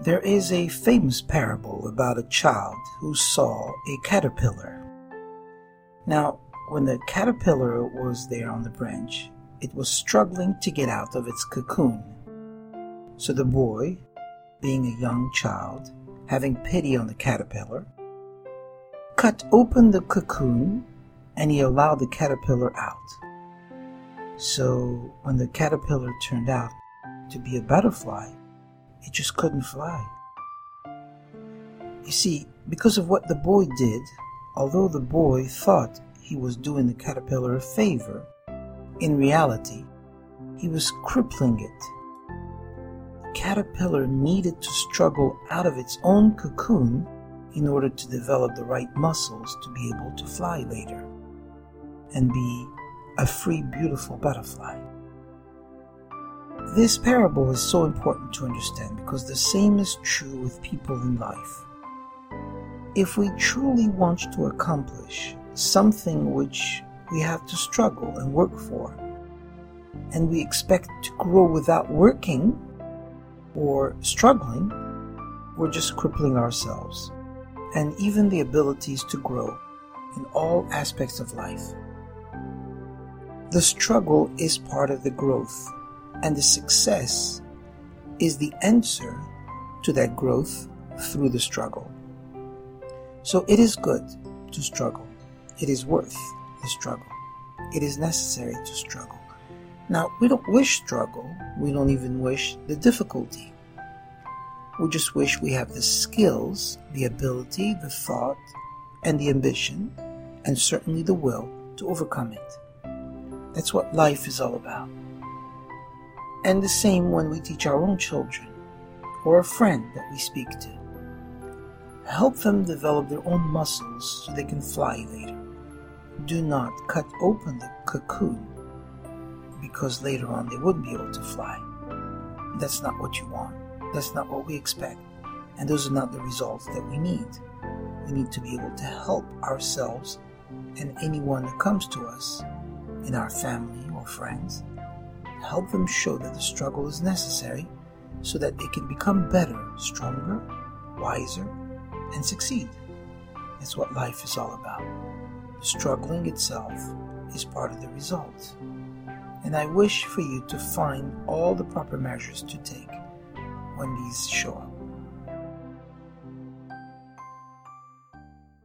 There is a famous parable about a child who saw a caterpillar. Now, when the caterpillar was there on the branch, it was struggling to get out of its cocoon. So the boy, being a young child, having pity on the caterpillar, cut open the cocoon and he allowed the caterpillar out. So when the caterpillar turned out to be a butterfly, it just couldn't fly. You see, because of what the boy did, although the boy thought he was doing the caterpillar a favor, in reality, he was crippling it. The caterpillar needed to struggle out of its own cocoon in order to develop the right muscles to be able to fly later and be a free, beautiful butterfly. This parable is so important to understand because the same is true with people in life. If we truly want to accomplish something which we have to struggle and work for, and we expect to grow without working or struggling, we're just crippling ourselves and even the abilities to grow in all aspects of life. The struggle is part of the growth, and the success is the answer to that growth through the struggle. So it is good to struggle. It is worth the struggle. It is necessary to struggle. Now, we don't wish struggle. We don't even wish the difficulty. We just wish we have the skills, the ability, the thought, and the ambition, and certainly the will to overcome it. That's what life is all about. And the same when we teach our own children or a friend that we speak to. Help them develop their own muscles so they can fly later. Do not cut open the cocoon because later on they wouldn't be able to fly. That's not what you want. That's not what we expect. And those are not the results that we need. We need to be able to help ourselves and anyone that comes to us in our family or friends. Help them show that the struggle is necessary so that they can become better, stronger, wiser, and succeed. That's what life is all about. Struggling itself is part of the result. And I wish for you to find all the proper measures to take when these show up.